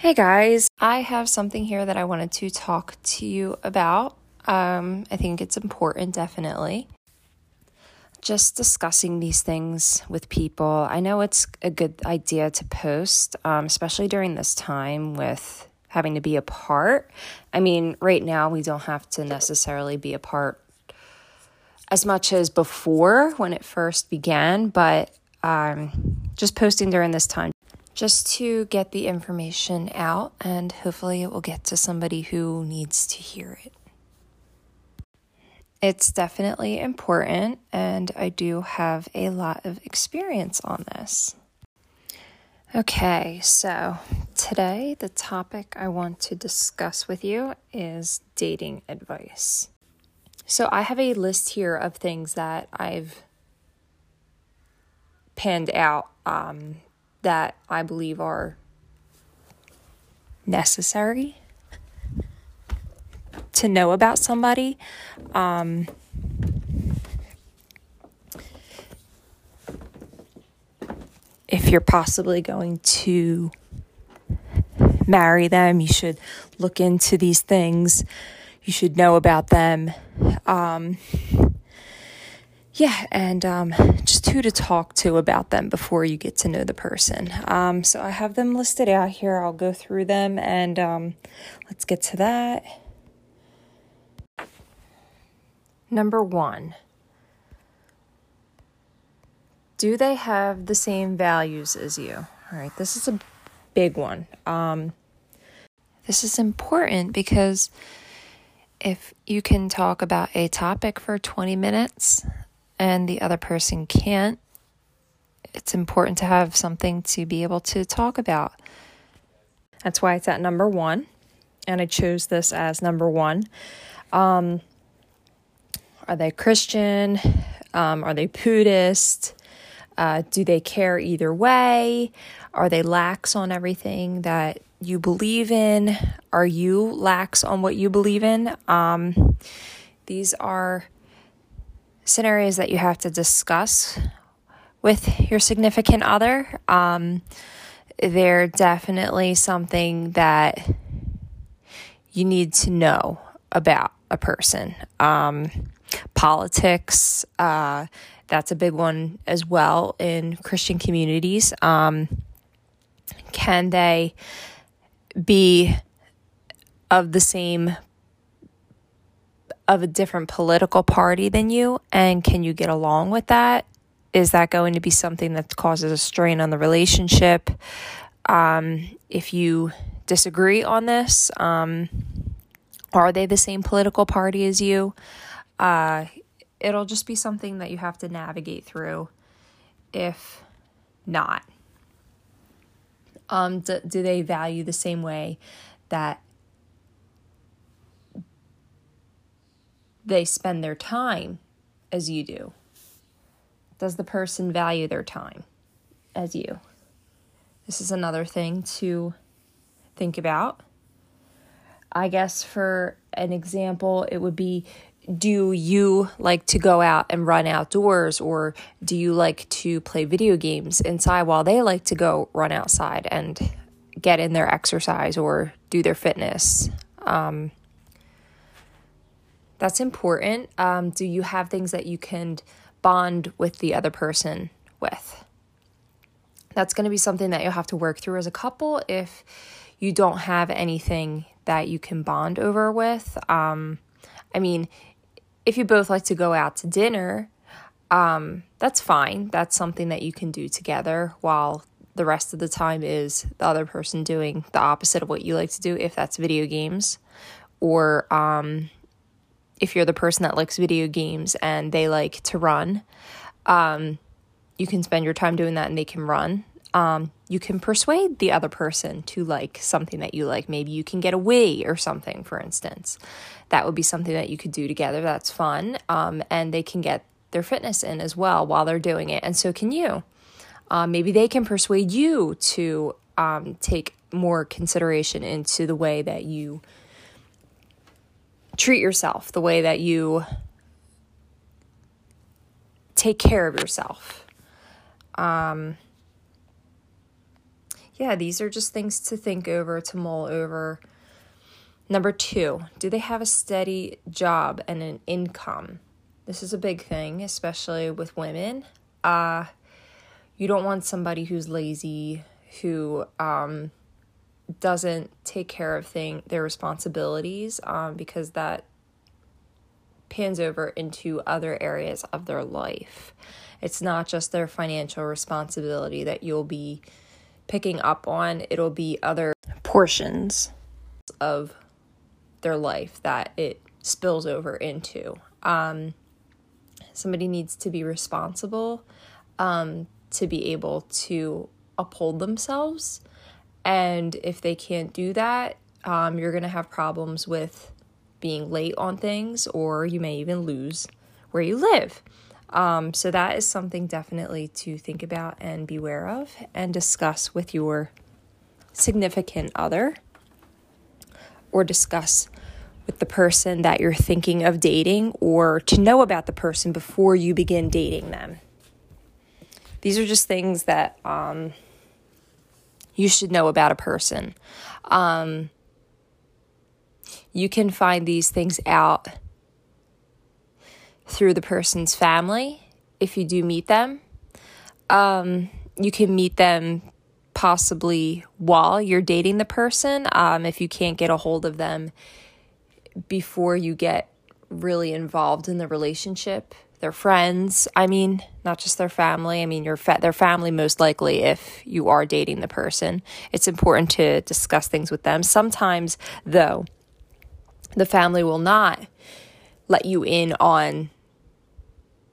Hey guys, I have something here that I wanted to talk to you about. Um, I think it's important, definitely. Just discussing these things with people. I know it's a good idea to post, um, especially during this time with having to be apart. I mean, right now we don't have to necessarily be apart as much as before when it first began, but um, just posting during this time just to get the information out, and hopefully, it will get to somebody who needs to hear it. It's definitely important, and I do have a lot of experience on this. Okay, so today the topic I want to discuss with you is dating advice. So I have a list here of things that I've panned out um, that I believe are necessary to know about somebody. Um, if you're possibly going to marry them, you should look into these things. You should know about them. Um, yeah, and um, just who to talk to about them before you get to know the person. Um, so I have them listed out here. I'll go through them and um, let's get to that. Number one Do they have the same values as you? All right, this is a big one. Um, this is important because if you can talk about a topic for 20 minutes and the other person can't, it's important to have something to be able to talk about. That's why it's at number one, and I chose this as number one. Um, are they Christian? Um, are they Buddhist? Uh, do they care either way? Are they lax on everything that you believe in? Are you lax on what you believe in? Um, these are scenarios that you have to discuss with your significant other. Um, they're definitely something that you need to know about a person. Um, politics, uh, that's a big one as well in Christian communities. Um, can they be of the same of a different political party than you and can you get along with that? Is that going to be something that causes a strain on the relationship? Um, if you disagree on this um, are they the same political party as you? Uh, it'll just be something that you have to navigate through if not. Um, do, do they value the same way that they spend their time as you do? Does the person value their time as you? This is another thing to think about. I guess for an example, it would be do you like to go out and run outdoors or do you like to play video games inside while they like to go run outside and get in their exercise or do their fitness? Um, that's important. Um, do you have things that you can bond with the other person with? That's going to be something that you'll have to work through as a couple if you don't have anything that you can bond over with. Um, I mean, if you both like to go out to dinner, um, that's fine. That's something that you can do together while the rest of the time is the other person doing the opposite of what you like to do, if that's video games or um, if you're the person that likes video games and they like to run, um, you can spend your time doing that and they can run. Um, you can persuade the other person to like something that you like. Maybe you can get away or something, for instance. That would be something that you could do together. That's fun. Um, and they can get their fitness in as well while they're doing it. And so can you. Um, maybe they can persuade you to um, take more consideration into the way that you treat yourself, the way that you take care of yourself. Um, yeah, these are just things to think over, to mull over. Number two, do they have a steady job and an income? This is a big thing, especially with women. Uh, you don't want somebody who's lazy, who um, doesn't take care of thing their responsibilities, um, because that pans over into other areas of their life. It's not just their financial responsibility that you'll be picking up on, it'll be other portions of their life that it spills over into. Um, somebody needs to be responsible um, to be able to uphold themselves. And if they can't do that, um, you're going to have problems with being late on things, or you may even lose where you live. Um, so, that is something definitely to think about and beware of and discuss with your significant other or discuss with the person that you're thinking of dating or to know about the person before you begin dating them. These are just things that um, you should know about a person. Um, you can find these things out through the person's family if you do meet them. Um, you can meet them possibly while you're dating the person um, if you can't get a hold of them before you get really involved in the relationship their friends i mean not just their family i mean your fa- their family most likely if you are dating the person it's important to discuss things with them sometimes though the family will not let you in on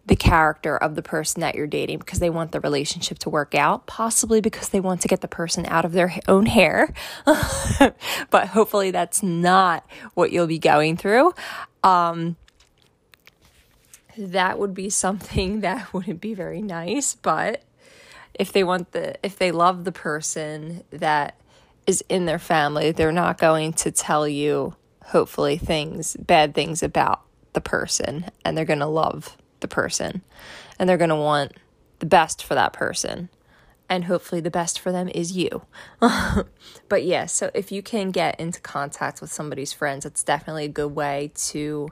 the character of the person that you're dating because they want the relationship to work out, possibly because they want to get the person out of their own hair. but hopefully, that's not what you'll be going through. Um, that would be something that wouldn't be very nice, but if they want the if they love the person that is in their family, they're not going to tell you hopefully things bad things about the person and they're going to love the person and they're going to want the best for that person. And hopefully, the best for them is you. but yeah, so if you can get into contact with somebody's friends, it's definitely a good way to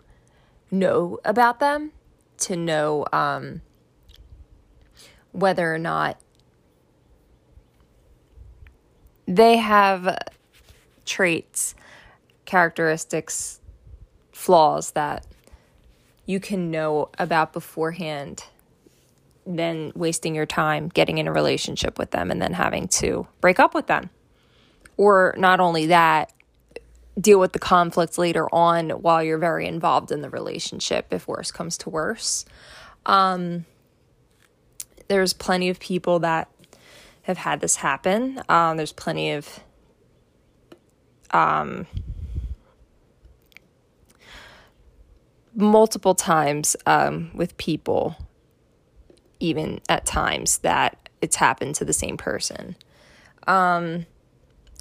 know about them, to know um, whether or not they have traits, characteristics, flaws that you can know about beforehand than wasting your time getting in a relationship with them and then having to break up with them. Or not only that, deal with the conflict later on while you're very involved in the relationship if worse comes to worse. Um, there's plenty of people that have had this happen. Um, there's plenty of um, multiple times um, with people, even at times that it's happened to the same person. Um,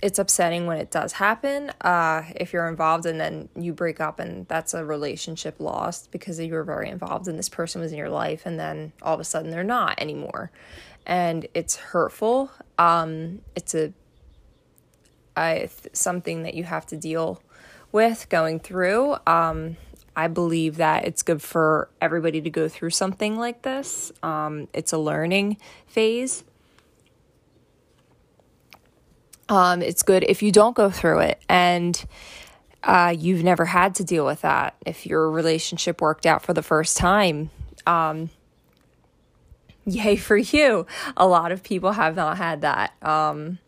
it's upsetting when it does happen. Uh, if you're involved and then you break up and that's a relationship lost because you were very involved and this person was in your life and then all of a sudden they're not anymore, and it's hurtful. Um, it's a I, something that you have to deal with going through. Um, I believe that it's good for everybody to go through something like this. Um, it's a learning phase. Um, it's good if you don't go through it and uh, you've never had to deal with that. If your relationship worked out for the first time, um, yay for you. A lot of people have not had that. Um,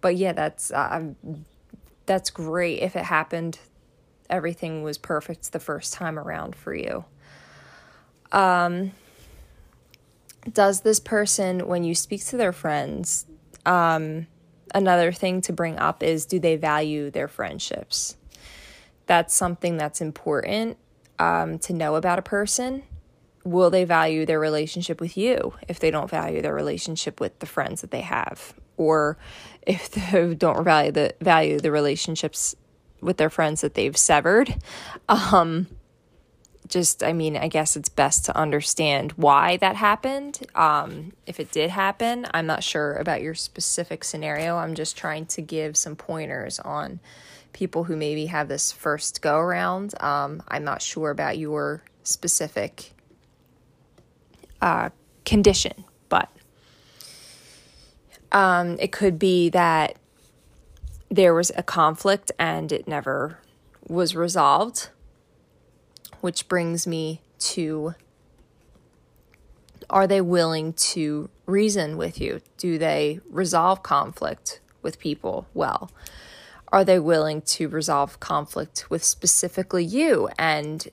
but yeah, that's uh, that's great if it happened everything was perfect the first time around for you. Um, does this person, when you speak to their friends, um, another thing to bring up is do they value their friendships? That's something that's important um, to know about a person. Will they value their relationship with you if they don't value their relationship with the friends that they have? Or if they don't value the value the relationships with their friends that they've severed. Um, just, I mean, I guess it's best to understand why that happened. Um, if it did happen, I'm not sure about your specific scenario. I'm just trying to give some pointers on people who maybe have this first go around. Um, I'm not sure about your specific uh, condition, but um, it could be that there was a conflict and it never was resolved which brings me to are they willing to reason with you? Do they resolve conflict with people well? Are they willing to resolve conflict with specifically you? And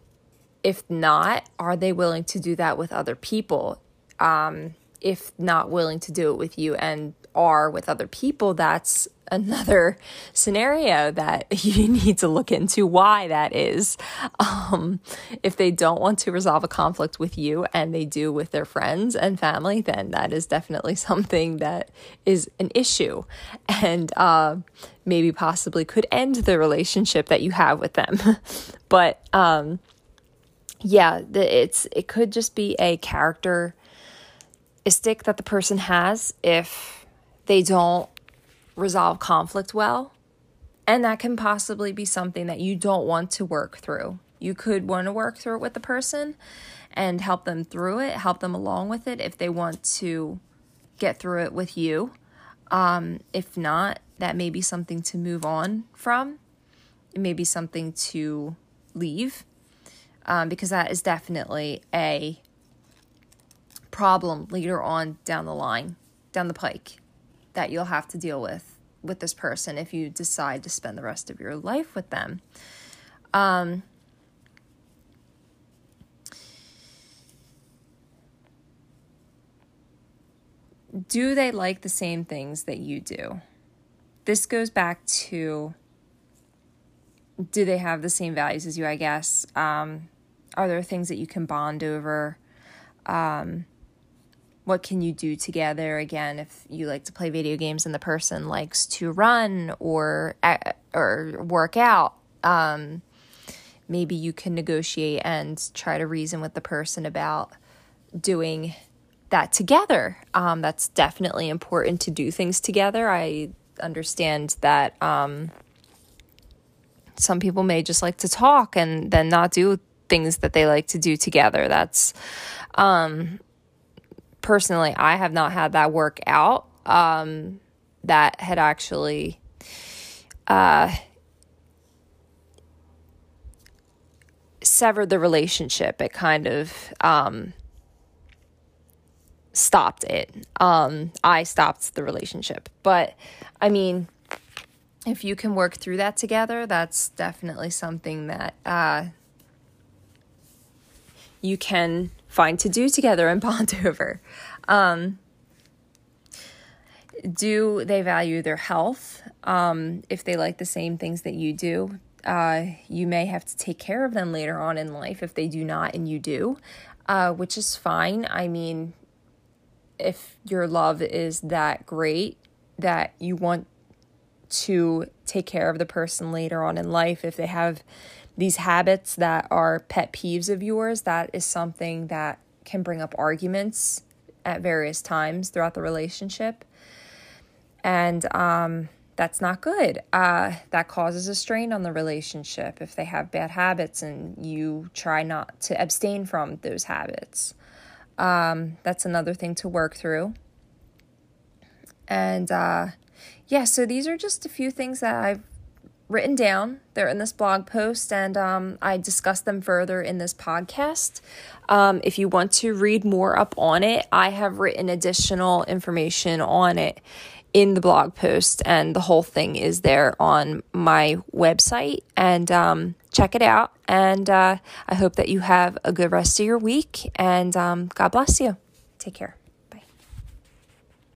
if not, are they willing to do that with other people? Um, if not willing to do it with you and are with other people, that's another scenario that you need to look into why that is. Um, if they don't want to resolve a conflict with you and they do with their friends and family, then that is definitely something that is an issue and uh, maybe possibly could end the relationship that you have with them. but um, yeah, it's it could just be a characteristic that the person has if they don't resolve conflict well. And that can possibly be something that you don't want to work through. You could want to work through it with the person and help them through it, help them along with it if they want to get through it with you. Um, if not, that may be something to move on from. It may be something to leave um, because that is definitely a problem later on down the line, down the pike that you'll have to deal with with this person if you decide to spend the rest of your life with them. Um, do they like the same things that you do? This goes back to do they have the same values as you, I guess? Um, are there things that you can bond over? Um, what can you do together? Again if you like to play video games and the person likes to run or or work out um, maybe you can negotiate and try to reason with the person about doing that together. Um, that's definitely important to do things together. I understand that um, some people may just like to talk and then not do things that they like to do together. That's um, personally, I have not had that work out. Um, that had actually uh, severed the relationship. It kind of um, stopped it. Um, I stopped the relationship. But I mean, if you can work through that together, that's definitely something that uh, you can find to do together and bond over. Um, do they value their health? Um, if they like the same things that you do, uh, you may have to take care of them later on in life if they do not and you do, uh, which is fine. I mean, if your love is that great that you want to take care of the person later on in life, if they have these habits that are pet peeves of yours, that is something that can bring up arguments at various times throughout the relationship. And um, that's not good. Uh, that causes a strain on the relationship if they have bad habits and you try not to abstain from those habits. Um, that's another thing to work through. And uh, yeah, so these are just a few things that I've written down. They're in this blog post, and um, I discuss them further in this podcast. Um, if you want to read more up on it, I have written additional information on it in the blog post, and the whole thing is there on my website. And um, check it out. And uh, I hope that you have a good rest of your week, and um, God bless you. Take care.